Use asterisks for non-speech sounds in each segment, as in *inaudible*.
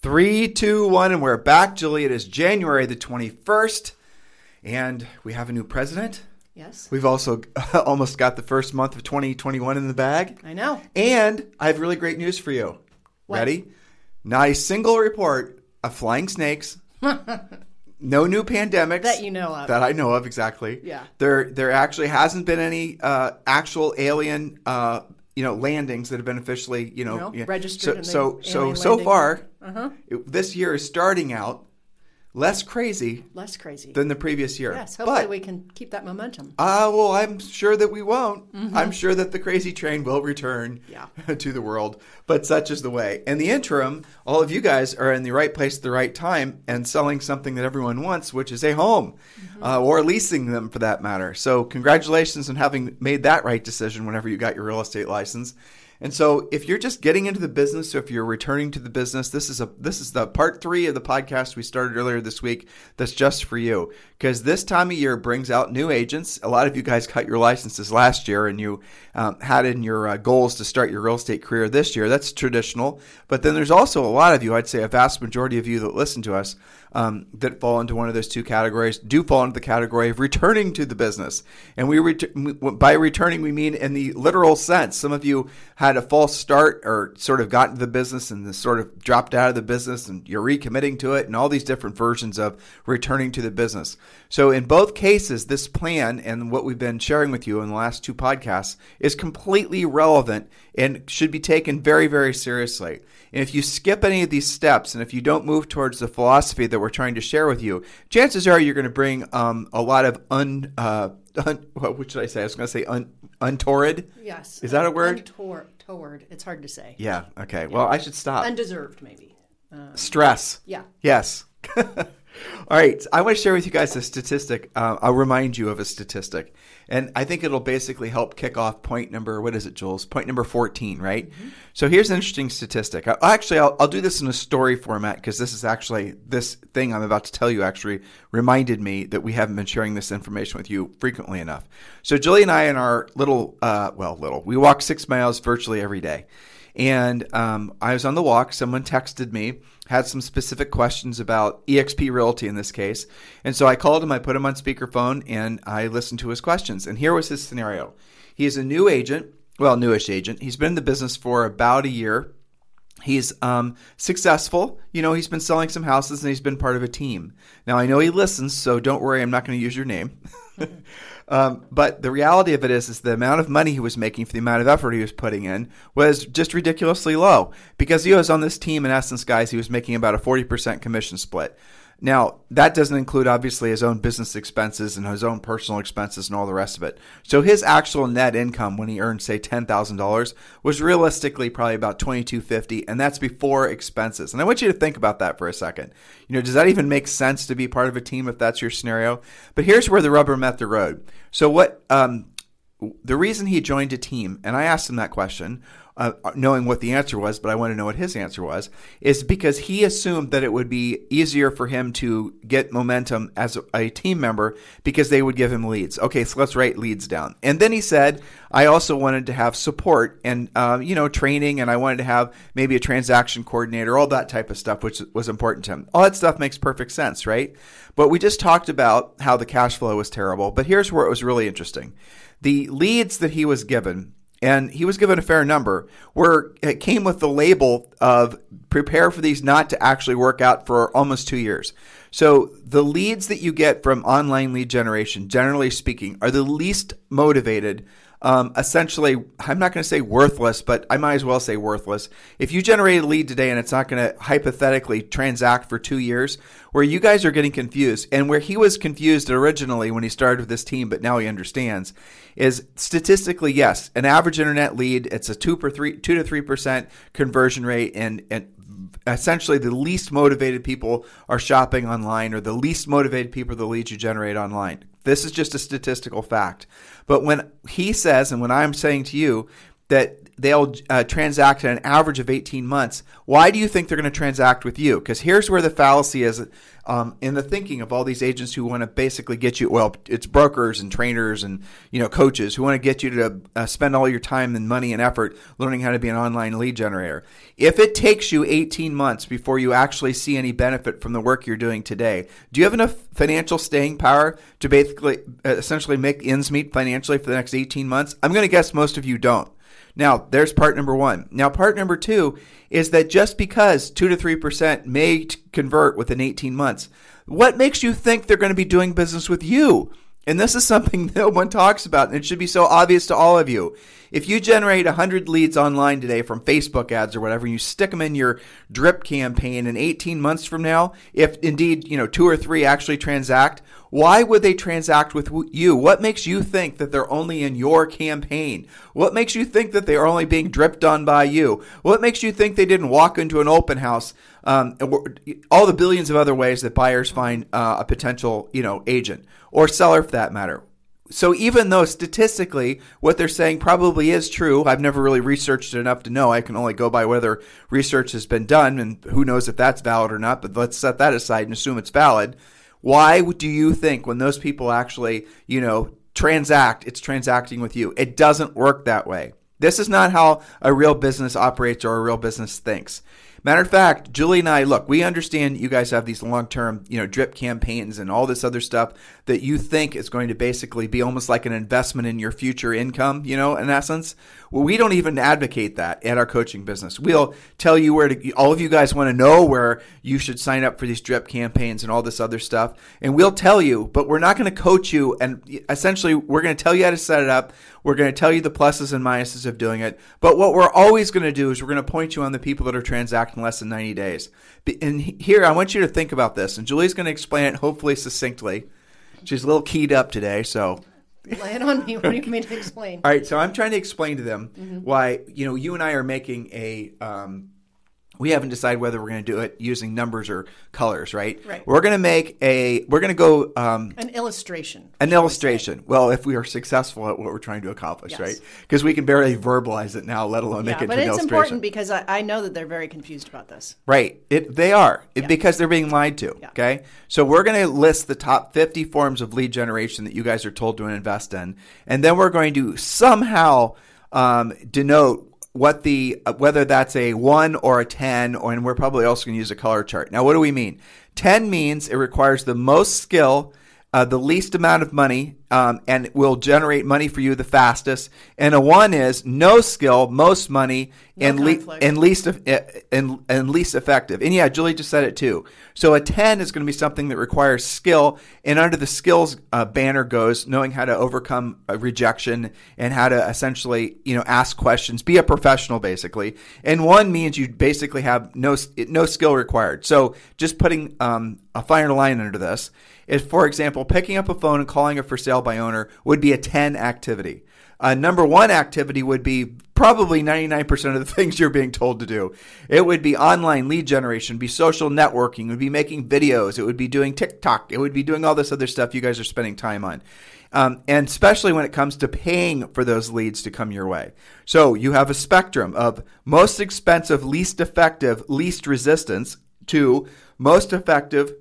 Three, two, one, and we're back. Julie, it is January the 21st, and we have a new president. Yes. We've also *laughs* almost got the first month of 2021 in the bag. I know. And I have really great news for you. What? Ready? Not a single report of flying snakes. *laughs* no new pandemics That you know of. That I know of exactly. Yeah. There, there actually hasn't been any uh, actual alien, uh, you know, landings that have been officially, you know, No, registered So, so, so, so far, Uh-huh. it- this year is starting out less crazy Less crazy. than the previous year. yes. Hopefully but we can keep that momentum. uh, well, I'm sure that we won't. I'm sure that the crazy train will return Yeah. *laughs* to the world, but such is the way. In the interim, all of you guys are in the right place at the right time and selling something that everyone wants, which is a home uh, or leasing them for that matter. So, congratulations on having made that right decision whenever you got your real estate license. And so, if you're just getting into the business, or if you're returning to the business, this is a this is the part three of the podcast we started earlier this week. That's just for you because this time of year brings out new agents. A lot of you guys cut your licenses last year, and you um, had in your uh, goals to start your real estate career this year. That's traditional. But then there's also a lot of you, I'd say a vast majority of you that listen to us, um, that fall into one of those two categories. Do fall into the category of returning to the business, and we ret- by returning we mean in the literal sense. Some of you had a false start or sort of got into the business and sort of dropped out of the business, and you're recommitting to it, and all these different versions of returning to the business. So in both cases, this plan and what we've been sharing with you in the last two podcasts is completely relevant and should be taken very, very seriously. And if you skip any of these steps and if you don't move towards the philosophy that we're trying to share with you, chances are you're going to bring um, a lot of un, uh, un *laughs* what should I say? I was going to say un, untoward. yes. Is that a word? Untoward. Toward. It's hard to say. Yeah. Okay. Well, I should stop. Undeserved, maybe. Stress. Yeah. Yes. *laughs* All right. I want to share with you guys a statistic. Uh, I'll remind you of a statistic. And I think it'll basically help kick off point number, what is it, Jules? Point number 14, right? So here's an interesting statistic. I, actually, I'll, I'll do this in a story format because this is actually, this thing I'm about to tell you actually reminded me that we haven't been sharing this information with you frequently enough. So Julie and I, in our little, uh, well, little, we walk six miles virtually every day. And um, I was on the walk. Someone texted me, had some specific questions about EXP Realty in this case. And so I called him, I put him on speakerphone, and I listened to his questions. And here was his scenario He is a new agent, well, newish agent. He's been in the business for about a year. He's um, successful. You know, he's been selling some houses and he's been part of a team. Now, I know he listens, so don't worry, I'm not going to use your name. *laughs* um, but the reality of it is, is the amount of money he was making for the amount of effort he was putting in was just ridiculously low. Because he was on this team, in essence, guys, he was making about a 40% commission split. Now, that doesn't include obviously his own business expenses and his own personal expenses and all the rest of it. So his actual net income when he earned say $10,000 was realistically probably about 2250 and that's before expenses. And I want you to think about that for a second. You know, does that even make sense to be part of a team if that's your scenario? But here's where the rubber met the road. So what um the reason he joined a team, and I asked him that question, uh, knowing what the answer was, but I want to know what his answer was, is because he assumed that it would be easier for him to get momentum as a team member because they would give him leads. Okay, so let's write leads down. And then he said, I also wanted to have support and um, you know training, and I wanted to have maybe a transaction coordinator, all that type of stuff, which was important to him. All that stuff makes perfect sense, right? But we just talked about how the cash flow was terrible. But here's where it was really interesting the leads that he was given and he was given a fair number were it came with the label of prepare for these not to actually work out for almost two years. So the leads that you get from online lead generation generally speaking are the least motivated um, essentially, I'm not going to say worthless, but I might as well say worthless. If you generate a lead today and it's not going to hypothetically transact for two years, where you guys are getting confused, and where he was confused originally when he started with this team, but now he understands, is statistically, yes, an average internet lead, it's a two per three, two to three percent conversion rate, and and essentially the least motivated people are shopping online, or the least motivated people are the leads you generate online. This is just a statistical fact. But when he says, and when I'm saying to you that they'll uh, transact at an average of 18 months, why do you think they're going to transact with you? Because here's where the fallacy is um, in the thinking of all these agents who want to basically get you. Well, it's brokers and trainers and you know coaches who want to get you to uh, spend all your time and money and effort learning how to be an online lead generator. If it takes you 18 months before you actually see any benefit from the work you're doing today, do you have enough financial staying power to basically uh, essentially make ends meet financially for the next 18 months? I'm going to guess most of you don't. Now, there's part number one. Now, part number two is that just because 2 to 3% may convert within 18 months, what makes you think they're going to be doing business with you? And this is something *laughs* no one talks about, and it should be so obvious to all of you. If you generate 100 leads online today from Facebook ads or whatever, and you stick them in your drip campaign, and 18 months from now, if indeed you know two or three actually transact, why would they transact with you? What makes you think that they're only in your campaign? What makes you think that they are only being dripped on by you? What makes you think they didn't walk into an open house? Um, all the billions of other ways that buyers find uh, a potential, you know, agent or seller for that matter. So even though statistically what they're saying probably is true, I've never really researched it enough to know. I can only go by whether research has been done, and who knows if that's valid or not. But let's set that aside and assume it's valid. Why do you think when those people actually, you know, transact, it's transacting with you? It doesn't work that way. This is not how a real business operates or a real business thinks. Matter of fact, Julie and I, look, we understand you guys have these long term, you know, drip campaigns and all this other stuff that you think is going to basically be almost like an investment in your future income, you know, in essence. Well, we don't even advocate that at our coaching business. We'll tell you where to, all of you guys want to know where you should sign up for these drip campaigns and all this other stuff. And we'll tell you, but we're not going to coach you. And essentially, we're going to tell you how to set it up. We're going to tell you the pluses and minuses of doing it. But what we're always going to do is we're going to point you on the people that are transacting less than 90 days. And here, I want you to think about this. And Julie's going to explain it hopefully succinctly. She's a little keyed up today, so Lay it on me. What do you mean to explain? *laughs* All right, so I'm trying to explain to them mm-hmm. why you know you and I are making a um, we haven't decided whether we're going to do it using numbers or colors, right? Right. We're going to make a. We're going to go um, an illustration. An illustration. Well, if we are successful at what we're trying to accomplish, yes. right? Because we can barely verbalize it now, let alone yeah, make it. But it's important because I, I, know that they're very confused about this. Right. It. They are yeah. because they're being lied to. Yeah. Okay. So we're going to list the top 50 forms of lead generation that you guys are told to invest in, and then we're going to somehow um, denote what the uh, whether that's a 1 or a 10 or and we're probably also going to use a color chart. Now what do we mean? 10 means it requires the most skill, uh, the least amount of money, um, and will generate money for you the fastest. And a one is no skill, most money, no and, le- and least and, and least effective. And yeah, Julie just said it too. So a ten is going to be something that requires skill, and under the skills uh, banner goes knowing how to overcome rejection and how to essentially you know ask questions, be a professional basically. And one means you basically have no no skill required. So just putting um, a finer line under this is, for example, picking up a phone and calling a for sale by owner would be a 10 activity. Uh, number one activity would be probably 99% of the *laughs* things you're being told to do. It would be online lead generation, be social networking, it would be making videos, it would be doing TikTok, it would be doing all this other stuff you guys are spending time on. Um, and especially when it comes to paying for those leads to come your way. So you have a spectrum of most expensive, least effective, least resistance to most effective,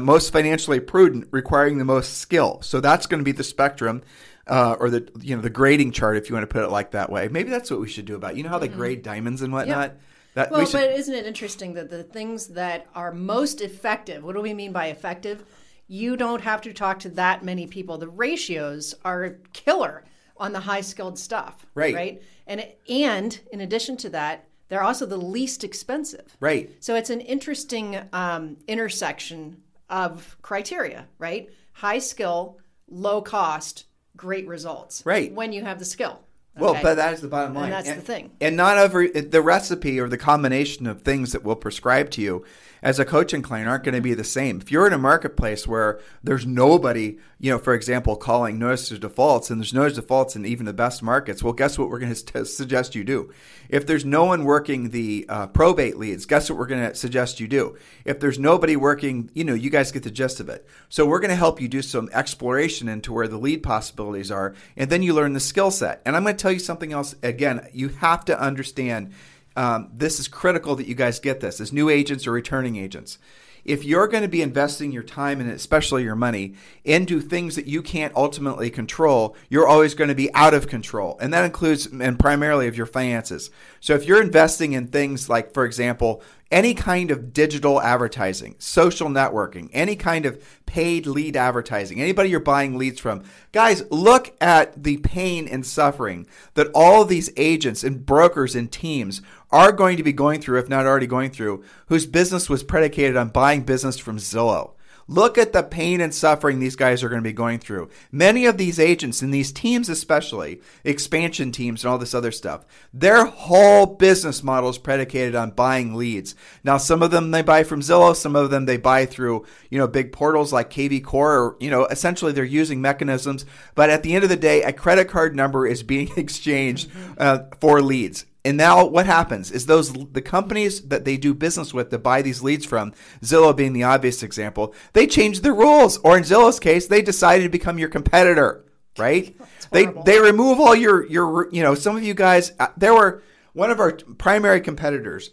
most financially prudent, requiring the most skill. So that's going to be the spectrum. Uh, or the you know the grading chart if you want to put it like that way. Maybe that's what we should do about. It. You know how they mm-hmm. grade diamonds and whatnot. That, well, we should... but isn't it interesting that the things that are most effective? What do we mean by effective? You don't have to talk to that many people. The ratios are killer on the high skilled stuff. Right. Right. And and in addition to that, they're also the least expensive. Right. So it's an interesting um, intersection of criteria, right? High skill, low cost, great results. Right. When you have the skill. Well, but that is the bottom line. that's the thing. And not every the recipe or the combination of things that we'll prescribe to you as a coach and client aren't going to be the same. If you're in a marketplace where there's nobody, you know, for example, calling notice to defaults, and there's notice defaults in even the best markets, well, guess what we're going to suggest you do? If there's no one working the uh, probate leads, guess what we're going to suggest you do? If there's nobody working, you know, you guys get the gist of it. So we're going to help you do some exploration into where the lead possibilities are, and then you learn the skill set. And I'm going to tell you something else. Again, you have to understand um, this is critical that you guys get this as new agents or returning agents. If you're going to be investing your time and especially your money into things that you can't ultimately control, you're always going to be out of control. And that includes, and primarily, of your finances. So if you're investing in things like, for example, any kind of digital advertising, social networking, any kind of paid lead advertising, anybody you're buying leads from, guys, look at the pain and suffering that all these agents and brokers and teams are going to be going through, if not already going through, whose business was predicated on buying business from Zillow. Look at the pain and suffering these guys are going to be going through. Many of these agents and these teams, especially expansion teams and all this other stuff, their whole business model is predicated on buying leads. Now, some of them they buy from Zillow, some of them they buy through, you know, big portals like kvCORE, or, you know, essentially they're using mechanisms. But at the end of the day, a credit card number is being *laughs* exchanged uh, for leads. And now what happens is those the companies that they do business with to buy these leads from, Zillow being the obvious example, they change the rules. Or in Zillow's case, they decided to become your competitor, right? *laughs* they they remove all your your you know, some of you guys uh, there were one of our primary competitors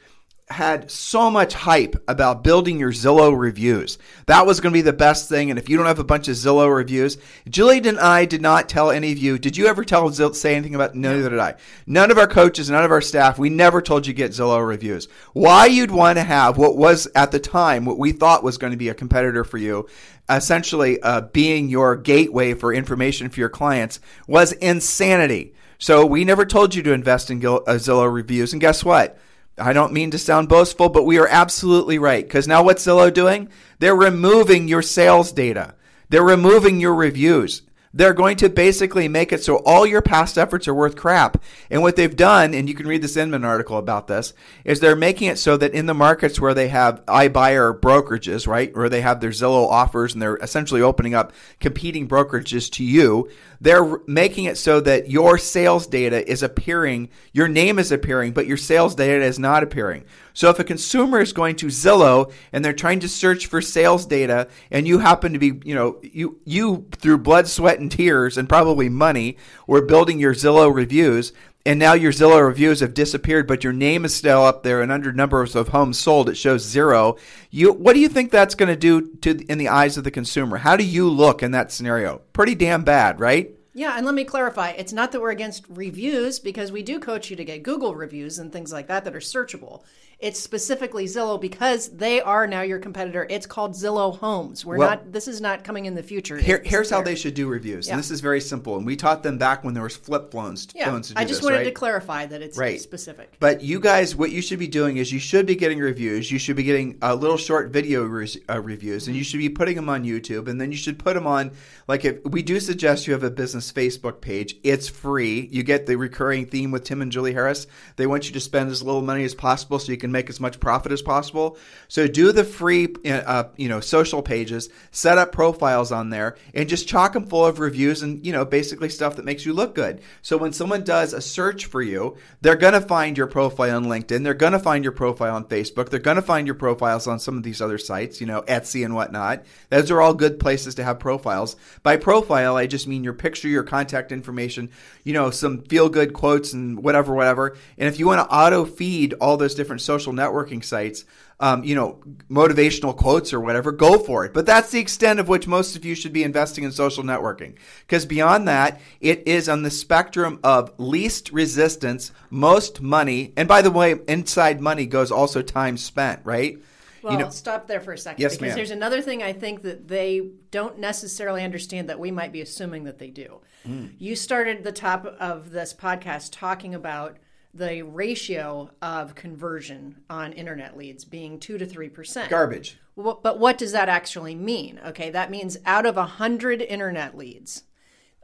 had so much hype about building your Zillow reviews. That was going to be the best thing. And if you don't have a bunch of Zillow reviews, Jillian and I did not tell any of you. Did you ever tell Zill, say anything about? No, Neither did I. None of our coaches, none of our staff, we never told you get Zillow reviews. Why you'd want to have what was at the time what we thought was going to be a competitor for you, essentially uh, being your gateway for information for your clients, was insanity. So we never told you to invest in uh, Zillow reviews. And guess what? I don't mean to sound boastful, but we are absolutely right. Because now what's Zillow doing? They're removing your sales data. They're removing your reviews. They're going to basically make it so all your past efforts are worth crap. And what they've done, and you can read this Inman article about this, is they're making it so that in the markets where they have iBuyer brokerages, right, where they have their Zillow offers and they're essentially opening up competing brokerages to you, they're making it so that your sales data is appearing, your name is appearing, but your sales data is not appearing. So if a consumer is going to Zillow and they're trying to search for sales data and you happen to be, you know, you you through blood, sweat and tears and probably money were building your Zillow reviews and now your Zillow reviews have disappeared, but your name is still up there, and under numbers of homes sold, it shows zero. You, what do you think that's going to do to in the eyes of the consumer? How do you look in that scenario? Pretty damn bad, right? Yeah, and let me clarify. It's not that we're against reviews because we do coach you to get Google reviews and things like that that are searchable. It's specifically Zillow because they are now your competitor. It's called Zillow Homes. We're Well- not. This is not coming in the future. Here, here's how they should do reviews, Yeah. and this is very simple. And we taught them back when there was flip phones, Yeah, phones to do I just this, wanted right? to clarify that it's Right. specific. But you guys, what you should be doing is you should be getting reviews. You should be getting uh, little short video uh, reviews, and you should be putting them on YouTube. And then you should put them on, like, if we do suggest you have a business Facebook page, it's free. You get the recurring theme with Tim and Julie Harris. They want you to spend as little money as possible so you can make as much profit as possible. So do the free, uh, you know, social pages, set up profiles on there, and just chock them full of reviews and you know, basically stuff that makes you look good. So when someone does a search for you, they're gonna find your profile on LinkedIn. They're gonna find your profile on Facebook. They're gonna find your profiles on some of these other sites, you know, Etsy and whatnot. Those are all good places to have profiles. By profile, I just mean your picture, your contact information, you know, some feel good quotes and whatever, whatever. And if you want to auto feed all those different social networking sites, um, you know, motivational quotes or whatever, go for it. But that's the extent of which most of you should be investing in social networking. Because beyond that, it is on the spectrum of least resistance, most money. And by the way, inside money goes also time spent, right? Well, you know, stop there for a second Yes, because ma'am. there's another thing I think that they don't necessarily understand that we might be assuming that they do. Hmm. You started the top of this podcast talking about the ratio of conversion on internet leads being 2 to 3%. garbage. But what does that actually mean? Okay, that means out of a 100 internet leads,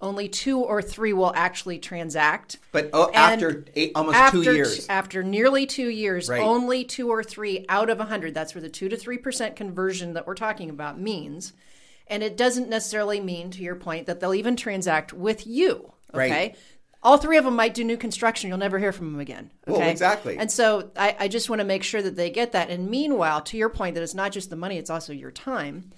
only two or three will actually transact. But oh, after eight, almost after two years. after nearly two years, Right. only two or three out of a hundred. That's where the two to three percent conversion that we're talking about means. And it doesn't necessarily mean, to your point, that they'll even transact with you. Okay. Right. All three of them might do new construction. You'll never hear from them again. Well, exactly. And so I, I just want to make sure that they get that. And meanwhile, to your point, that it's not just the money, it's also your time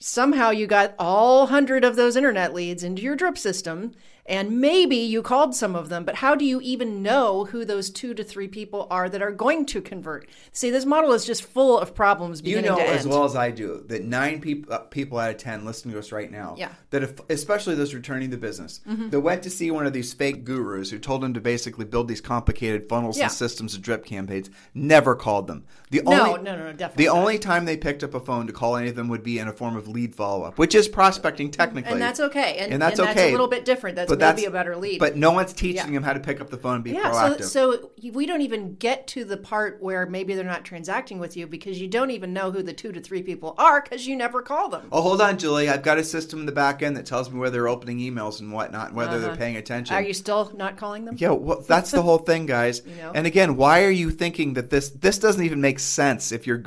somehow you got all 100 of those internet leads into your drip system and maybe you called some of them but how do you even know who those two to three people are that are going to convert see this model is just full of problems you know as end well as I do that nine people uh, people out of ten listening to us right now. Yeah. That if, especially those returning the business, that went to see one of these fake gurus who told them to basically build these complicated funnels Yeah. and systems and drip campaigns, never called them. The No, only no, no, no, definitely The not. only time they picked up a phone to call any of them would be in a form of lead follow up, which is prospecting technically, and that's okay and, And that's and okay. a little bit different that's But maybe be a better lead But no one's teaching Yeah. them how to pick up the phone and be yeah, proactive. so, so we don't even get to the part where maybe they're not transacting with you because you don't even know who the two to three people are because you never call them. Oh, hold on, Julie. I've got a system in the back end that tells me whether they're opening emails and whatnot, and whether they're paying attention. Uh-huh. Are you still not calling them? Yeah, well, that's the whole thing, guys. *laughs* know? And again, why are you thinking that this this doesn't even make sense? If you're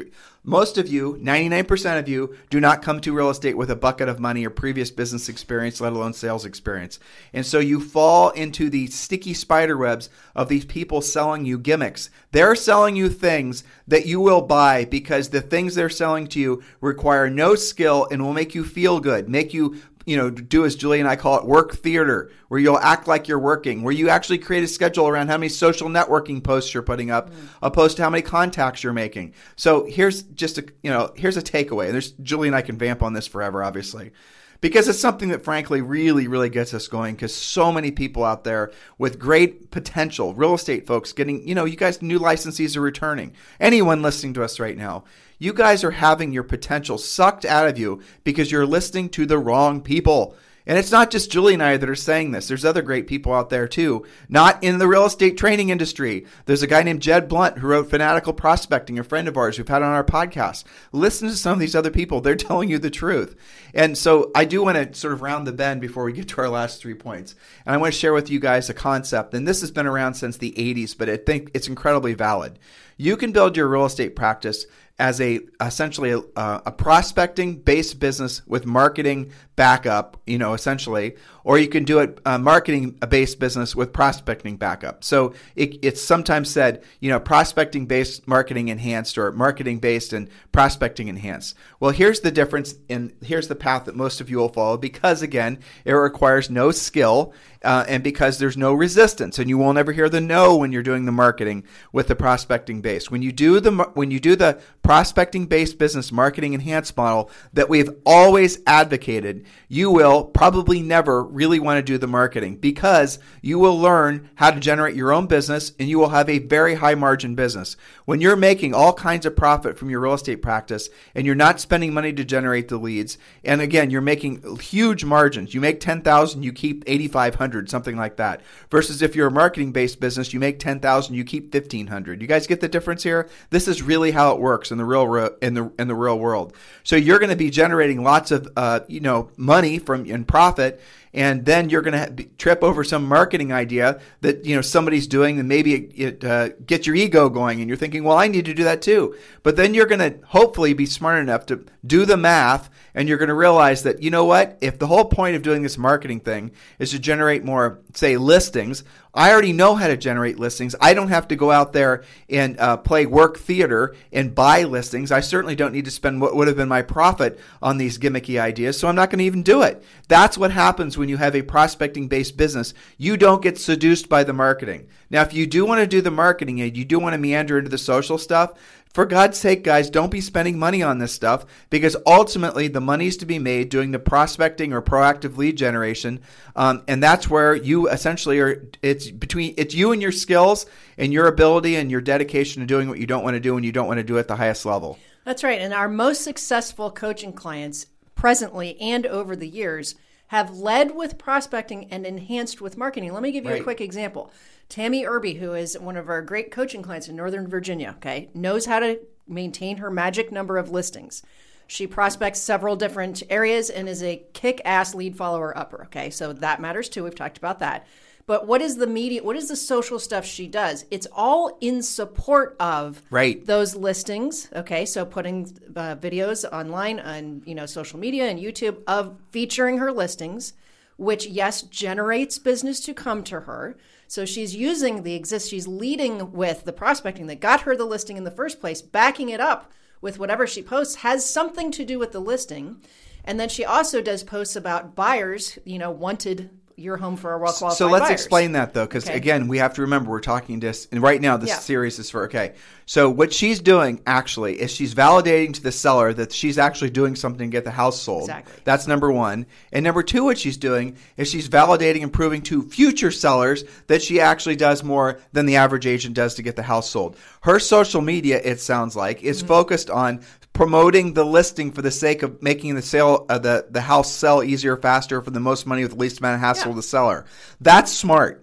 most of you, 99% of you, do not come to real estate with a bucket of money or previous business experience, let alone sales experience. And so you fall into the sticky spider webs of these people selling you gimmicks. They're selling you things that you will buy because the things they're selling to you require no skill and will make you feel good, make you you know, do as Julie and I call it work theater, where you'll act like you're working, where you actually create a schedule around how many social networking posts you're putting up, mm. opposed to how many contacts you're making. So here's just a, you know, here's a takeaway. And there's Julie and I can vamp on this forever, obviously. Because it's something that frankly really, really gets us going because so many people out there with great potential, real estate folks getting, you know, you guys, new licensees are returning. Anyone listening to us right now, you guys are having your potential sucked out of you because you're listening to the wrong people. And it's not just Julie and I that are saying this. There's other great people out there too, not in the real estate training industry. There's a guy named Jeb Blount who wrote Fanatical Prospecting, a friend of ours we've had on our podcast. Listen to some of these other people. They're *laughs* telling you the truth. And so I do want to sort of round the bend before we get to our last three points. And I want to share with you guys a concept. And this has been around since the 80s, but I think it's incredibly valid. You can build your real estate practice as a essentially a, a prospecting based business with marketing backup, you know, essentially, or you can do it a marketing based business with prospecting backup. So it, it's sometimes said, you know, prospecting based marketing enhanced or marketing based and prospecting enhanced. Well, here's the difference, and here's the path that most of you will follow because again, it requires no skill. Uh, and because there's no resistance, and you won't ever hear the no when you're doing the marketing with the prospecting base. When you do the when you do the prospecting based business marketing enhanced model that we've always advocated, you will probably never really want to do the marketing because you will learn how to generate your own business and you will have a very high margin business. When you're making all kinds of profit from your real estate practice and you're not spending money to generate the leads, and again, you're making huge margins. You make 10,000, you keep 8,500, something like that. Versus if you're a marketing based business, you make 10,000, you keep 1,500. You guys get the difference here? This is really how it works in the real in the in the real world. So you're going to be generating lots of uh, you know money from in profit and then you're going to trip over some marketing idea that you know somebody's doing and maybe it, it uh, gets your ego going and you're thinking well i need to do that too. But then you're going to hopefully be smart enough to do the math and you're going to realize that you know what? If the whole point of doing this marketing thing is to generate more say listings I already know how to generate listings. I don't have to go out there and uh, play work theater and buy listings. I certainly don't need to spend what would have been my profit on these gimmicky ideas, so I'm not going to even do it. That's what happens when you have a prospecting based business. You don't get seduced by the marketing. Now, if you do want to do the marketing and you do want to meander into the social stuff, for God's sake, guys, don't be spending money on this stuff because ultimately the money's to be made doing the prospecting or proactive lead generation, um, and that's where you essentially are. It's between it's you and your skills and your ability and your dedication to doing what you don't want to do and you don't want to do at the highest level. That's right. And our most successful coaching clients presently and over the years have led with prospecting and enhanced with marketing. Let me give you Right. a quick example. Tammy Irby, who is one of our great coaching clients in Northern Virginia, okay, knows how to maintain her magic number of listings. She prospects several different areas and is a kick ass lead follower upper. Okay, so that matters too. We've talked about that. But what is the media? What is the social stuff she does? It's all in support of Right. those listings. Okay, so putting uh, videos online on you know social media and YouTube of featuring her listings, which yes generates business to come to her. So she's using the exist. She's leading with the prospecting that got her the listing in the first place, backing it up with whatever she posts has something to do with the listing. And then she also does posts about buyers, you know, wanted your home for a well qualified. So let's buyers. explain that though, because Okay. again, we have to remember we're talking this, and right now this Yeah. series is for okay. So what she's doing actually is she's validating to the seller that she's actually doing something to get the house sold. Exactly. That's number one. And number two, what she's doing is she's validating and proving to future sellers that she actually does more than the average agent does to get the house sold. Her social media, it sounds like, is Mm-hmm. focused on promoting the listing for the sake of making the sale uh, the the house sell easier, faster, for the most money with the least amount of hassle Yeah. to the seller. That's smart.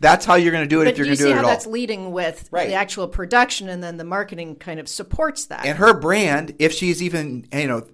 That's how you're going to do it But if you're going to do it at all. that's leading with Right. the actual production, and then the marketing kind of supports that. And her brand, if she's even you know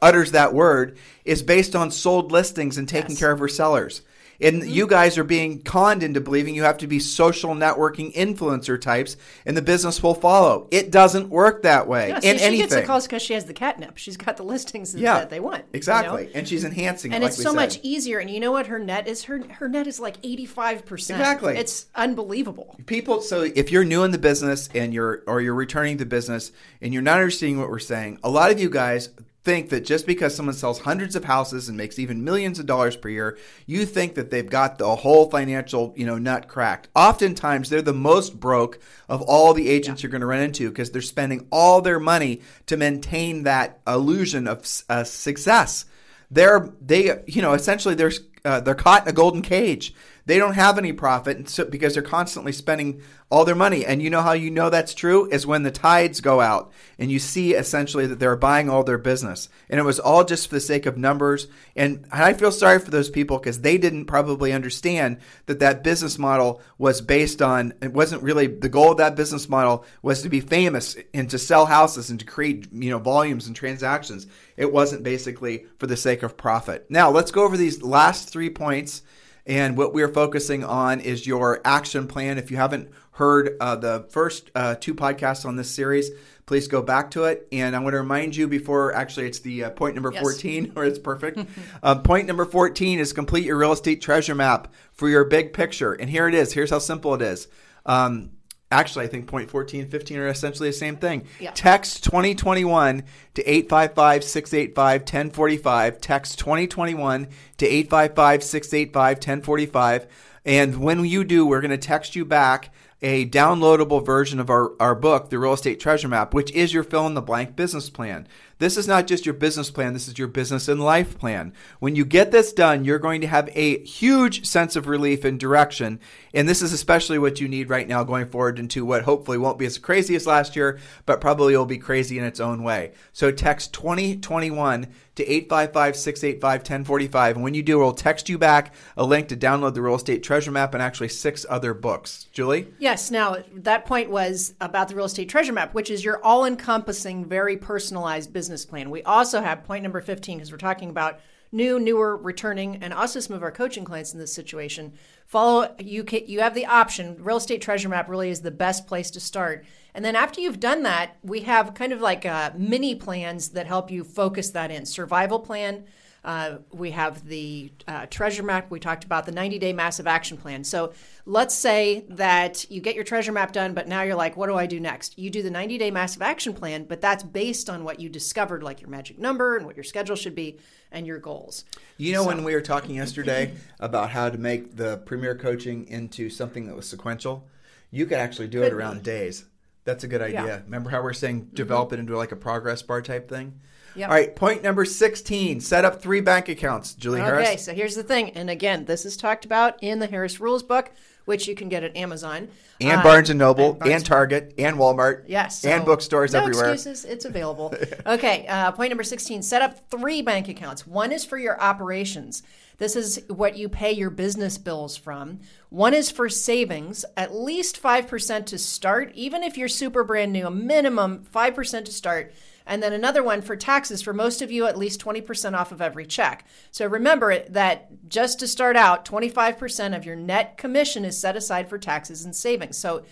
utters that word, is based on sold listings and taking Yes. care of her sellers. And mm-hmm. you guys are being conned into believing you have to be social networking influencer types, and the business will follow. It doesn't work that way Yeah, see, in she anything. gets the calls because she has the catnip. She's got the *laughs* listings yeah, that they want. you know? exactly, and she's enhancing. It. And it, it's like so much easier. And you know what her net is? Her her net is like eighty five percent. Exactly. It's unbelievable. people so if you're new in the business and you're or you're returning to business and you're not understanding what we're saying a lot of you guys think that just because someone sells hundreds of houses and makes even millions of dollars per year you think that they've got the whole financial you know nut cracked. Oftentimes they're the most broke of all the agents you're going to run into because they're spending all their money to maintain that illusion of uh, success. They're they you know essentially they're uh, they're caught in a golden cage. They don't have any profit because they're constantly spending all their money. And you know how you know that's true is when the tides go out and you see essentially that they're buying all their business. And it was all just for the sake of numbers. And I feel sorry for those people because they didn't probably understand that that business model was based on it wasn't really the goal of that business model was to be famous and to sell houses and to create you know volumes and transactions. It wasn't basically for the sake of profit. Now let's go over these last three points. And what we're focusing on is your action plan. If you haven't heard uh, the first uh, two podcasts on this series, please go back to it. And I want to remind you before actually it's the uh, point number Yes. 14, *laughs* or it's perfect. *laughs* uh, point number 14 is complete your real estate treasure map for your big picture. And here it is. Here's how simple it is. Um, Actually, I think point 14 and 15 are essentially the same thing. Yeah. Text 2021 to 855 685 1045. Text 2021 to 855 685 1045. And when you do, we're going to text you back a downloadable version of our, our book, The Real Estate Treasure Map, which is your fill in the blank business plan. This is not just your business plan, this is your business and life plan. When you get this done, you're going to have a huge sense of relief and direction. And this is especially what you need right now going forward into what hopefully won't be as crazy as last year, but probably will be crazy in its own way. So text 2021 to 855 685 1045. And when you do, we'll text you back a link to download the Real Estate Treasure Map and actually six other books. Julie? Yes. Now that point was about the real estate treasure map, which is your all-encompassing, very personalized business plan. We also have point number fifteen because we're talking about new, newer, returning, and also some of our coaching clients in this situation. Follow you. Can, you have the option. Real estate treasure map really is the best place to start. And then after you've done that, we have kind of like uh, mini plans that help you focus that in. Survival plan. Uh, we have the uh, treasure map. We talked about the 90 day massive action plan. So let's say that you get your treasure map done, but now you're like, what do I do next? You do the 90 day massive action plan, but that's based on what you discovered, like your magic number and what your schedule should be and your goals. You know, when we were talking yesterday *laughs* about how to make the premier coaching into something that was sequential, you could actually do it around days. That's a good idea. Yeah. Remember how we're saying mm-hmm. develop it into like a progress bar type thing? Yep. All right, point number 16 set up three bank accounts. Julie Okay, Harris. Okay, so here's the thing. And again, this is talked about in the Harris Rules book, which you can get at Amazon. And Uh, Barnes and Noble, and, Barnes- Target, and Walmart. Yes. And so bookstores no everywhere. excuses. It's available. *laughs* okay. Uh, point number 16 set up three bank accounts. One is for your operations. This is what you pay your business bills from. One is for savings, at least 5% to start, even if you're super brand new, a minimum 5% to start. And then another one for taxes for most of you, at least 20% off of every check. So remember that just to start out, 25% of your net commission is set aside for taxes and savings. So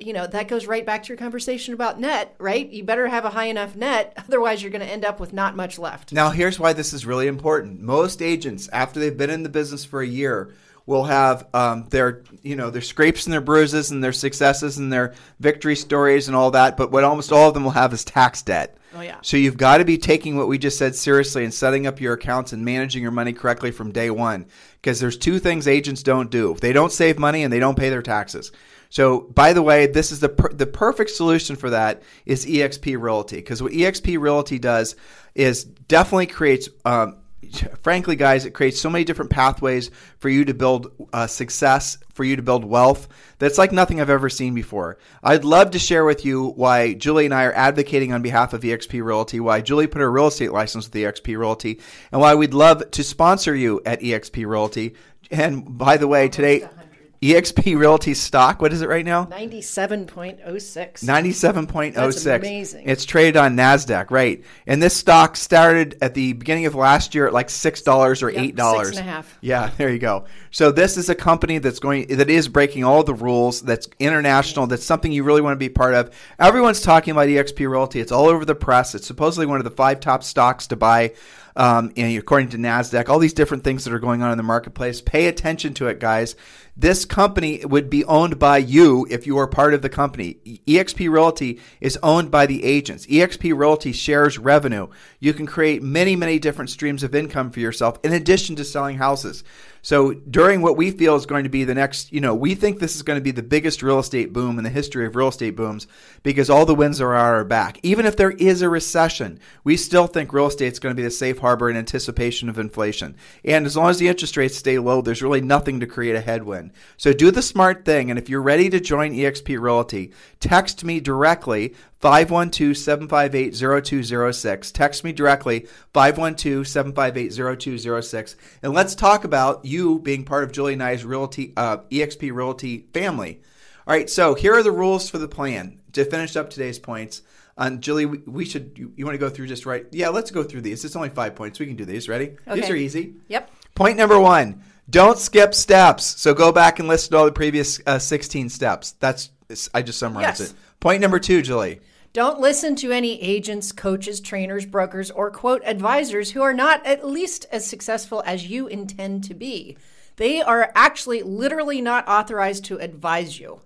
you know, that goes right back to your conversation about net, right? You better have a high enough net, *laughs* otherwise, you're going to end up with not much left. Now, here's why this is really important. Most agents, after they've been in the business for a year, will have um, their, you know, their scrapes and their bruises and their successes and their victory stories and all that. But what almost all of them will have is tax debt. Oh, yeah. So you've got to be taking what we just said seriously and setting up your accounts and managing your money correctly from day one. Because there's two things agents don't do: they don't save money and they don't pay their taxes. So, by the way, this is the per- the perfect solution for that is EXP Realty because what EXP Realty does is definitely creates. Um, frankly, guys, it creates so many different pathways for you to build uh, success, for you to build wealth. That's like nothing I've ever seen before. I'd love to share with you why Julie and I are advocating on behalf of EXP Realty, why Julie put her real estate license with EXP Realty, and why we'd love to sponsor you at EXP Realty. And by the way, today, EXP Realty stock, what is it right now? 97.06. 97.06. That's amazing. It's traded on NASDAQ, right. And this stock started at the beginning of last year at like $6 or Yep, $8. six and a half. Yeah, there you go. So this is a company that's going, that is breaking all the rules, that's international, that's something you really want to be part of. Everyone's talking about EXP Realty. It's all over the press. It's supposedly one of the five top stocks to buy. Um, and according to NASDAQ, all these different things that are going on in the marketplace. Pay attention to it, guys. This company would be owned by you if you are part of the company. EXP Realty is owned by the agents. EXP Realty shares revenue. You can create many, many different streams of income for yourself in addition to selling houses. So during what we feel is going to be the next, you know, we think this is going to be the biggest real estate boom in the history of real estate booms because all the winds are at our back. Even if there is a recession, we still think real estate is going to be the safe harbor in anticipation of inflation. And as long as the interest rates stay low, there's really nothing to create a headwind. So do the smart thing. And if you're ready to join EXP Realty, text me directly 512-758-0206. Text me directly 512-758-0206 and let's talk about you being part of Julie and I's Realty uh, EXP Realty family. All right, so here are the rules for the plan to finish up today's points. Um, Julie, we, we should. You, you want to go through just right? Yeah, let's go through these. It's only five points. We can do these. Ready? These are easy. Yep. Point number one: Don't skip steps. So go back and listen to all the previous uh, sixteen steps. That's I just summarized Yes. it. Point number two, Julie. Don't listen to any agents, coaches, trainers, brokers, or quote advisors who are not at least as successful as you intend to be. They are actually literally not authorized to advise you.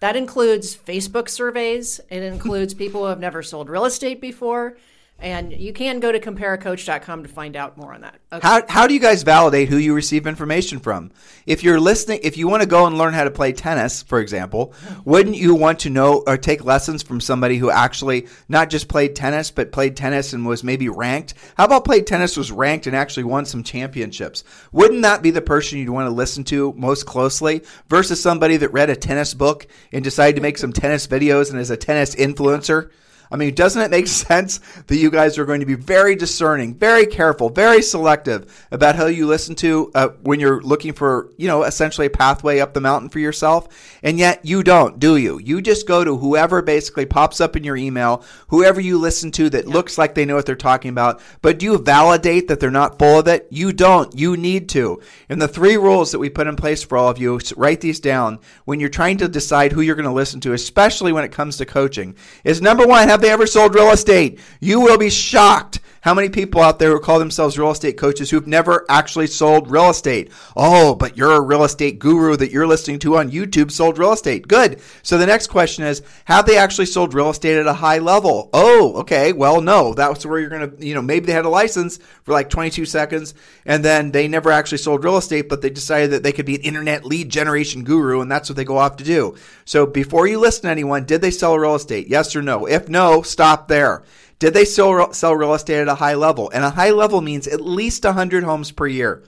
That includes Facebook surveys, it includes *laughs* people who have never sold real estate before, and you can go to compareacoach.com to find out more on that. Okay. How, how do you guys validate who you receive information from? If you're listening, if you want to go and learn how to play tennis, for example, wouldn't you want to know or take lessons from somebody who actually not just played tennis, but played tennis and was maybe ranked? How about played tennis was ranked and actually won some championships? Wouldn't that be the person you'd want to listen to most closely versus somebody that read a tennis book and decided to make some tennis videos and is a tennis influencer? I mean, doesn't it make *laughs* sense that you guys are going to be very discerning, very careful, very selective about who you listen to uh, when you're looking for, you know, essentially a pathway up the mountain for yourself? And yet you don't, do you? You just go to whoever basically pops up in your email, whoever you listen to that looks like they know what they're talking about, but do you validate that they're not full of it? You don't. You need to. And the three rules that we put in place for all of you, write these down when you're trying to decide who you're going to listen to, especially when it comes to coaching, is number one, have they ever sold real estate? You will be shocked how many people out there who call themselves real estate coaches who've never actually sold real estate. Oh, but you're a real estate guru that you're listening to on YouTube sold real estate. Good. So the next question is, have they actually sold real estate at a high level? Oh, okay. Well, no. That's where you're going to, you know, maybe they had a license for like 22 seconds and then they never actually sold real estate, but they decided that they could be an internet lead generation guru and that's what they go off to do. So before you listen to anyone, did they sell real estate? Yes or no? If no, stop there. Did they sell, sell real estate at a high level? And a high level means at least 100 homes per year.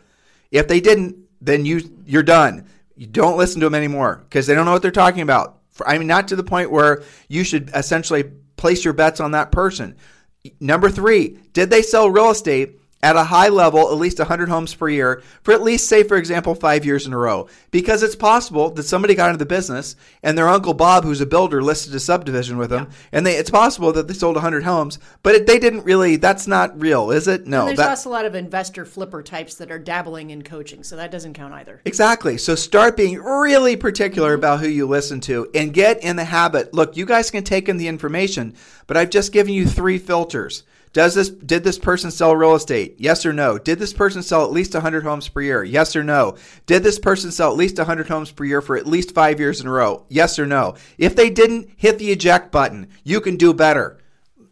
If they didn't, then you you're done. You don't listen to them anymore because they don't know what they're talking about. I mean, not to the point where you should essentially place your bets on that person. Number three, did they sell real estate at a high level, at least 100 homes per year, for at least, say, for example, five years in a row. Because it's possible that somebody got into the business and their Uncle Bob, who's a builder, listed a subdivision with them, yeah. and they, it's possible that they sold 100 homes, but it, they didn't really, that's not real, is it? No. And there's that, also a lot of investor flipper types that are dabbling in coaching, so that doesn't count either. Exactly. So start being really particular mm-hmm. about who you listen to and get in the habit. Look, you guys can take in the information, but I've just given you three filters. Does this did this person sell real estate? Yes or no? Did this person sell at least 100 homes per year? Yes or no? Did this person sell at least 100 homes per year for at least 5 years in a row? Yes or no? If they didn't, hit the eject button. You can do better.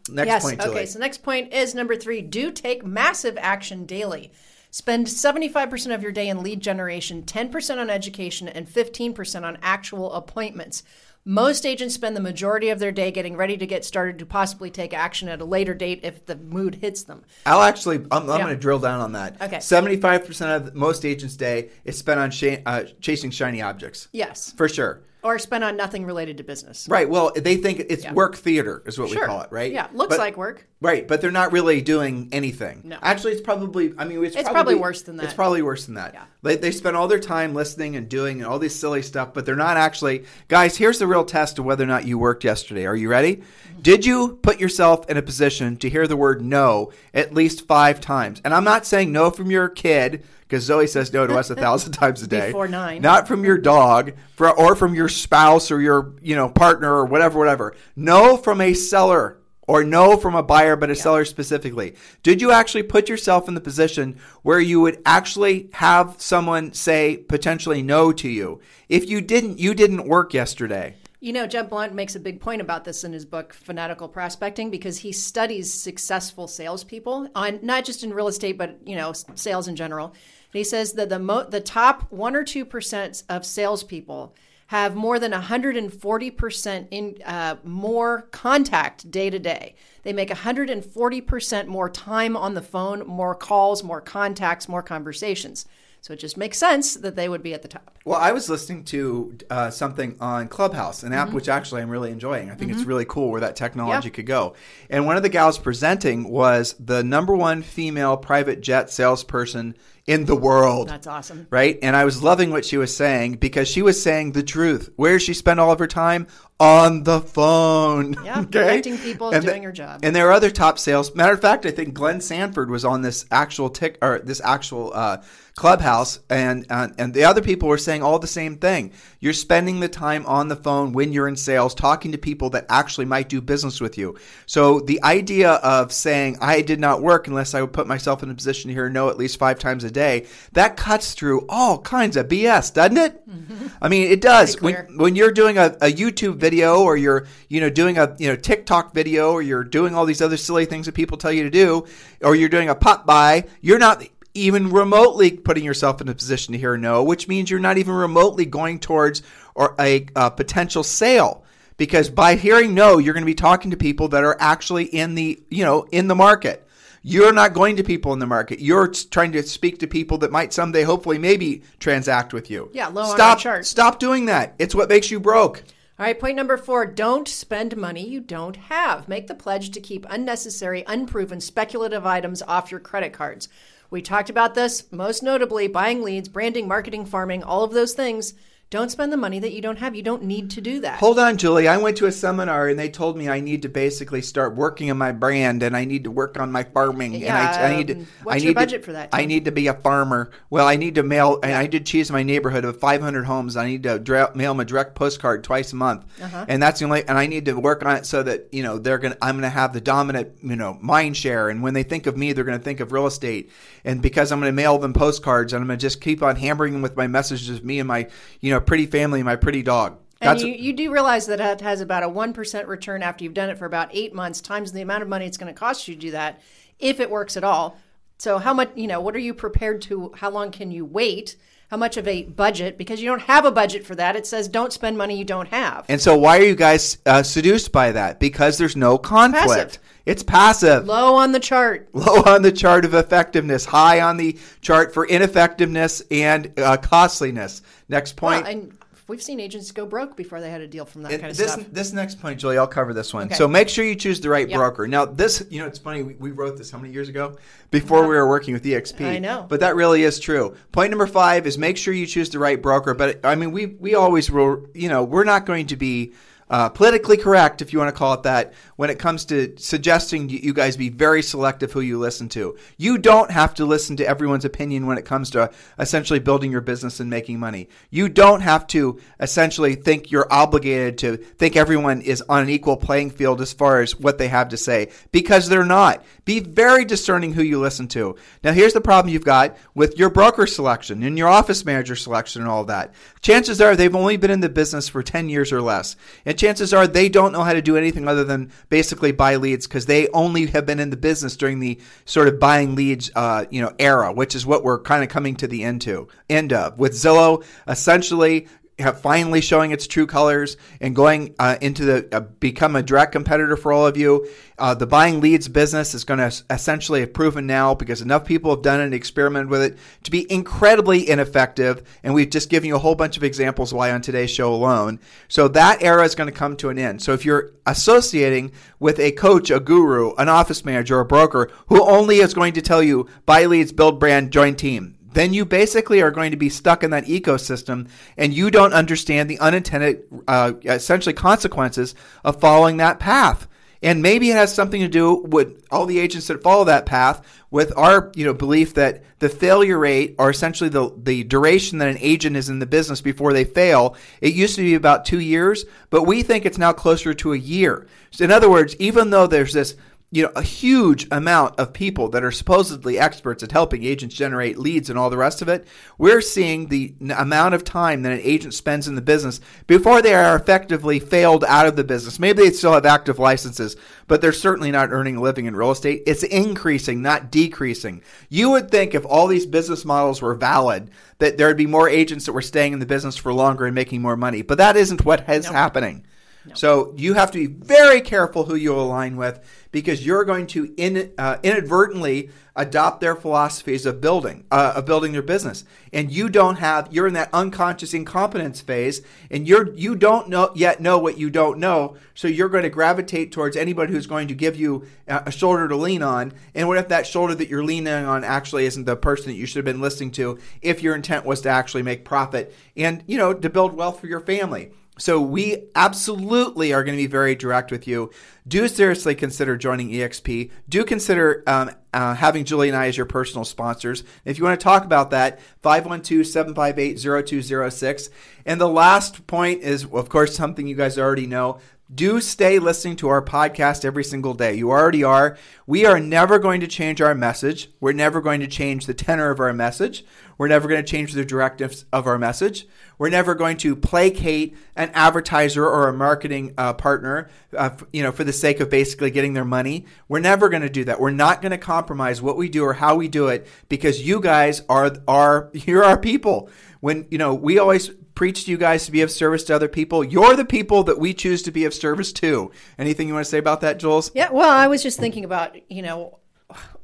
Next yes. point, Julie. Okay, so next point is number 3, do take massive action daily. Spend 75% of your day in lead generation, 10% on education, and 15% on actual appointments. Most agents spend the majority of their day getting ready to get started to possibly take action at a later date if the mood hits them. I'll actually, I'm, I'm yeah. going to drill down on that. Okay. 75% of most agents' day is spent on sh- uh, chasing shiny objects. Yes. For sure or spent on nothing related to business. Right. Well, they think it's yeah. work theater is what sure. we call it, right? Yeah, looks but, like work. Right, but they're not really doing anything. No. Actually, it's probably. I mean, it's, it's probably, probably, worse than that. It's probably worse than that. Yeah. They they spend all their time listening and doing and all this silly stuff, but they're not actually. Guys, here's the real test of whether or not you worked yesterday. Are you ready? Mm-hmm. Did you put yourself in a position to hear the word no at least five times? And I'm not saying no from your kid because Zoe says no to us a thousand times a day. Before nine. Not from your dog for, or from your spouse or your you know partner or whatever, whatever. No from a seller or no from a buyer, but a yeah. seller specifically. Did you actually put yourself in the position where you would actually have someone say potentially no to you? If you didn't, you didn't work yesterday. You know, Jeb Blount makes a big point about this in his book, Fanatical Prospecting, because he studies successful salespeople on not just in real estate, but you know, sales in general. And he says that the mo- the top one or two percent of salespeople have more than 140% in uh, more contact day to day. They make 140% more time on the phone, more calls, more contacts, more conversations. So it just makes sense that they would be at the top. Well, I was listening to uh, something on Clubhouse, an app mm-hmm. which actually I'm really enjoying. I think mm-hmm. it's really cool where that technology yeah. could go. And one of the gals presenting was the number one female private jet salesperson in the world. That's awesome. Right? And I was loving what she was saying because she was saying the truth. Where she spent all of her time? On the phone. *laughs* Yeah, okay? connecting people and doing the, her job. And there are other top sales. Matter of fact, I think Glenn Sanford was on this actual tick or this actual uh, Clubhouse, and uh, and the other people were saying all the same thing. You're spending the time on the phone when you're in sales, talking to people that actually might do business with you. So the idea of saying I did not work unless I would put myself in a position to hear no at least five times a day, that cuts through all kinds of BS, doesn't it? Mm-hmm. I mean, it does. When when you're doing a, a YouTube video or you're you know doing a you know TikTok video or you're doing all these other silly things that people tell you to do, or you're doing a pop by, you're not even remotely putting yourself in a position to hear no, which means you're not even remotely going towards or a, a potential sale. Because by hearing no, you're going to be talking to people that are actually in the you know in the market. You're not going to people in the market. You're trying to speak to people that might someday, hopefully, maybe transact with you. Yeah, low stop, on our chart. Stop doing that. It's what makes you broke. All right, point number four don't spend money you don't have. Make the pledge to keep unnecessary, unproven, speculative items off your credit cards. We talked about this, most notably buying leads, branding, marketing, farming, all of those things don't spend the money that you don't have. You don't need to do that. Hold on, Julie. I went to a seminar and they told me I need to basically start working on my brand and I need to work on my farming. Yeah, and I, I need to, what's I need your budget to, for that? Tim? I need to be a farmer. Well, I need to mail, and I did choose my neighborhood of 500 homes. I need to dra- mail them a direct postcard twice a month, uh-huh. and that's the only. And I need to work on it so that you know they're gonna. I'm gonna have the dominant you know mind share, and when they think of me, they're gonna think of real estate. And because I'm gonna mail them postcards, and I'm gonna just keep on hammering them with my messages of me and my you know pretty family, my pretty dog. And you, you do realize that it has about a 1% return after you've done it for about eight months, times the amount of money it's going to cost you to do that, if it works at all. So, how much, you know, what are you prepared to, how long can you wait? How much of a budget because you don't have a budget for that. It says don't spend money you don't have. And so, why are you guys uh, seduced by that? Because there's no conflict. Passive. It's passive. Low on the chart. *laughs* Low on the chart of effectiveness, high on the chart for ineffectiveness and uh, costliness. Next point. Well, and we've seen agents go broke before they had a deal from that And kind of this stuff. this next point, Julie, I'll cover this one. Okay. So make sure you choose the right Yep. broker. Now, this, you know, it's funny. We, we wrote this how many years ago? Before we were working with EXP. I know. but that really is true. Point number five is make sure you choose the right broker. But I mean, we we always will. You know, we're not going to be. Uh, politically correct, if you want to call it that, when it comes to suggesting you guys be very selective who you listen to. You don't have to listen to everyone's opinion when it comes to essentially building your business and making money. You don't have to essentially think you're obligated to think everyone is on an equal playing field as far as what they have to say because they're not. Be very discerning who you listen to. Now, here's the problem you've got with your broker selection and your office manager selection and all that. Chances are they've only been in the business for 10 years or less. And chances are they don't know how to do anything other than basically buy leads because they only have been in the business during the sort of buying leads, uh, you know, era, which is what we're kind of coming to the end to end of. With Zillow, essentially have finally showing its true colors and going uh, into the uh, become a direct competitor for all of you. Uh, the buying leads business is going to essentially have proven now because enough people have done it and experimented with it to be incredibly ineffective. And we've just given you a whole bunch of examples why on today's show alone. So that era is going to come to an end. So if you're associating with a coach, a guru, an office manager, a broker who only is going to tell you buy leads, build brand, join team, then you basically are going to be stuck in that ecosystem and you don't understand the unintended, uh, essentially, consequences of following that path. And maybe it has something to do with all the agents that follow that path with our, you know, belief that the failure rate or essentially the, the duration that an agent is in the business before they fail, it used to be about two years, but we think it's now closer to a year. So in other words, even though there's this you know, a huge amount of people that are supposedly experts at helping agents generate leads and all the rest of it. We're seeing the amount of time that an agent spends in the business before they are effectively failed out of the business. Maybe they still have active licenses, but they're certainly not earning a living in real estate. It's increasing, not decreasing. You would think if all these business models were valid, that there'd be more agents that were staying in the business for longer and making more money. But that isn't what is happening. So you have to be very careful who you align with because you're going to in, uh, inadvertently adopt their philosophies of building uh, of building their business, and you don't have you're in that unconscious incompetence phase, and you're you don't know yet know what you don't know, so you're going to gravitate towards anybody who's going to give you a shoulder to lean on. And what if that shoulder that you're leaning on actually isn't the person that you should have been listening to if your intent was to actually make profit and you know to build wealth for your family? So we absolutely are going to be very direct with you. Do seriously consider joining EXP. Do consider um, uh, having Julie and I as your personal sponsors. If you want to talk about that, 512-758-0206. And the last point is, of course, something you guys already know. Do stay listening to our podcast every single day. You already are. We are never going to change our message. We're never going to change the tenor of our message. We're never going to change the directives of our message. We're never going to placate an advertiser or a marketing uh, partner, uh, f- you know, for the sake of basically getting their money. We're never going to do that. We're not going to compromise what we do or how we do it because you guys are are *laughs* you're our people. When you know, we always preach to you guys to be of service to other people. You're the people that we choose to be of service to. Anything you want to say about that, Jules? Yeah, well, I was just thinking about, you know,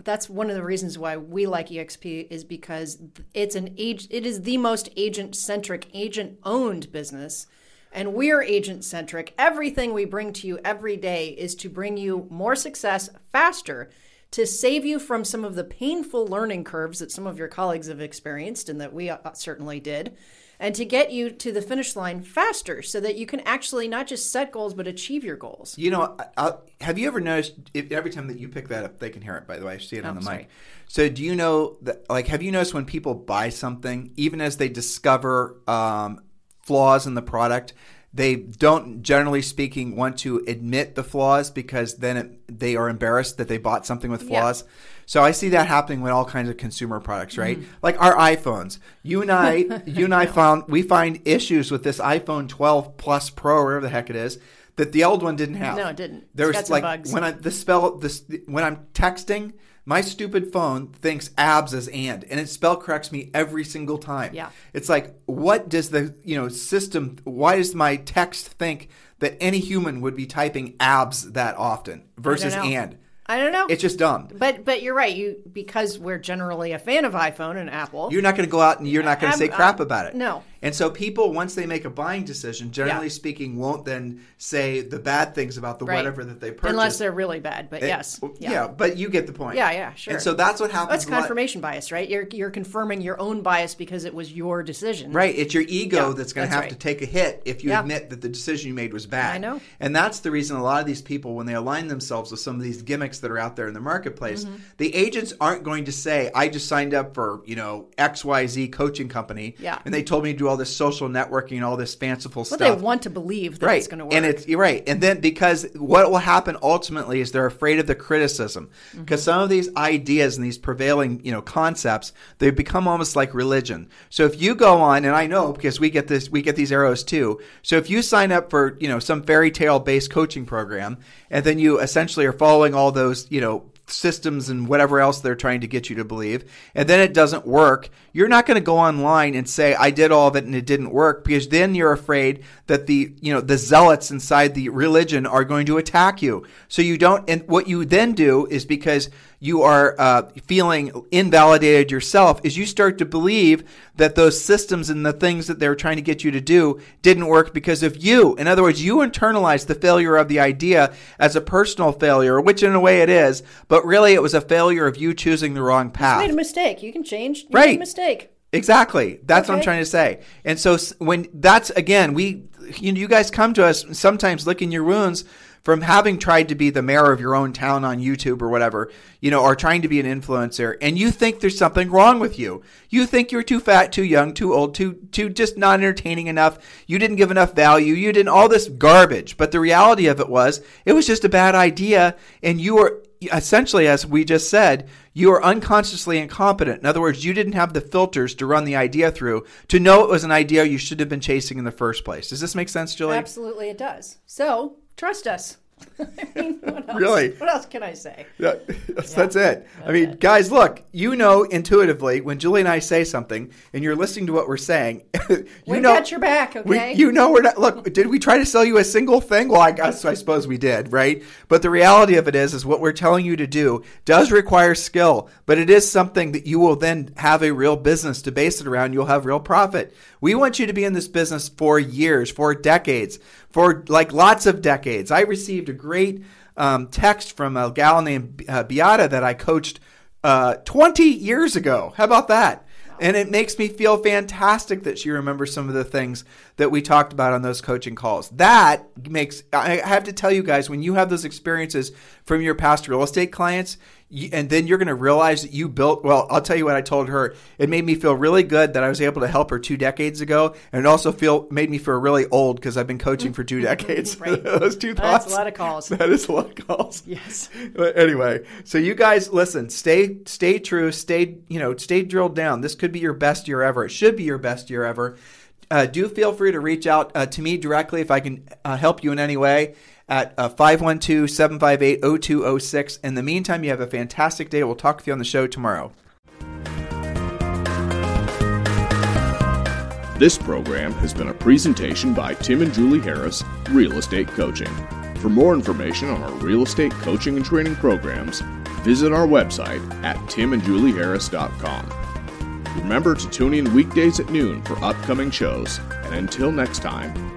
that's one of the reasons why we like EXP is because it's an age it is the most agent centric, agent owned business. And we're agent centric. Everything we bring to you every day is to bring you more success faster, to save you from some of the painful learning curves that some of your colleagues have experienced and that we uh, certainly did, and to get you to the finish line faster so that you can actually not just set goals but achieve your goals. You know, I, I, have you ever noticed if, every time that you pick that up, they can hear it. By the way, I see it on the sorry. mic. So, do you know that? Like, have you noticed when people buy something, even as they discover um, flaws in the product, they don't, generally speaking, want to admit the flaws because then it, they are embarrassed that they bought something with Yeah. So I see that happening with all kinds of consumer products, right? Mm-hmm. Like our iPhones. You and I, you and I *laughs* found we find issues with this iPhone 12 Plus Pro, or whatever the heck it is, that the old one didn't have. No, it didn't. There's like bugs. when I the spell this when I'm texting, My stupid phone thinks abs as and, and it spell corrects me every single time. Yeah. It's like, what does the you know system? Why does my text think that any human would be typing abs that often versus and? I don't know. It's just dumb. but but you're right. You because we're generally a fan of iPhone and Apple. You're not going to go out and you're not going to say crap uh, about it. no. And so people, once they make a buying decision, generally Yeah. speaking, won't then say the bad things about the Right. whatever that they purchased. unless they're really bad. But It- yes, yeah. but you get the point. Yeah, yeah, sure. And so that's what happens. That's confirmation bias, right? You're you're confirming your own bias because it was your decision. Right, it's your ego Yeah, that's going to have right. to take a hit if you Yeah. admit that the decision you made was bad. I know. And that's the reason a lot of these people, when they align themselves with some of these gimmicks that are out there in the marketplace, Mm-hmm. the agents aren't going to say, I just signed up for, you know, XYZ coaching company. Yeah. And they told me to do all this social networking and all this fanciful But stuff. they want to believe that right. it's going to work. And it's you're right. And then because what will happen ultimately is they're afraid of the criticism. Mm-hmm. Because some of these ideas and these prevailing, you know, concepts, they become almost like religion. So if you go on, and I know because we get this we get these arrows too. So if you sign up for, you know, some fairy tale based coaching program and then you essentially are following all those, you know, systems and whatever else they're trying to get you to believe, and then it doesn't work, you're not going to go online and say I did all of it and it didn't work because then you're afraid that the you know the zealots inside the religion are going to attack you. So you don't. And what you then do is because you are uh, feeling invalidated yourself, is you start to believe that those systems and the things that they're trying to get you to do didn't work because of you. In other words, you internalize the failure of the idea as a personal failure, which in a way it is, but really it was a failure of you choosing the wrong path. You made a mistake. You can change. You Right. mistake. Exactly. That's what I'm trying to say. And so when that's again, we you know, you guys come to us sometimes licking your wounds from having tried to be the mayor of your own town on YouTube or whatever, you know, or trying to be an influencer, and you think there's something wrong with you. You think you're too fat, too young, too old, too too just not entertaining enough. You didn't give enough value. You didn't all this garbage. But the reality of it was, it was just a bad idea, and you were essentially, as we just said, you are unconsciously incompetent. In other words, you didn't have the filters to run the idea through to know it was an idea you should have been chasing in the first place. Does this make sense, Julie? Absolutely, it does. So trust us. *laughs* I mean, what else? Really? What else can I say? Yeah, that's, that's it. I mean, guys, look, you know intuitively when Julie and I say something and you're listening to what we're saying, *laughs* you We know got your back, we- okay? you know we're not. Look, did we try to sell you a single thing? Well, I guess I suppose we did, right? But the reality of it is, is what we're telling you to do does require skill, but it is something that you will then have a real business to base it around. You'll have real profit. We want you to be in this business for years, for decades, for like lots of decades. I received a great um, text from a gal named uh, Beata that I coached uh, 20 years ago. How about that? And it makes me feel fantastic that she remembers some of the things that we talked about on those coaching calls. That makes, I have to tell you guys, when you have those experiences from your past real estate clients, and then you're going to realize that you built, well, I'll tell you what I told her. It made me feel really good that I was able to help her two decades ago. And it also feel made me feel really old because I've been coaching for two *laughs* decades. Right. *laughs* those two thoughts. That's a lot of calls. *laughs* That is a lot of calls. Yes. But anyway, so you guys listen, stay stay true, stay you know, stay drilled down. This could be your best year ever. It should be your best year ever. Uh, do feel free to reach out uh, to me directly if I can uh, help you in any way at uh, 512-758-0206. In the meantime, you have a fantastic day. We'll talk with you on the show tomorrow. This program has been a presentation by Tim and Julie Harris, Real Estate Coaching. For more information on our real estate coaching and training programs, visit our website at timandjulieharris.com. Remember to tune in weekdays at noon for upcoming shows, and until next time,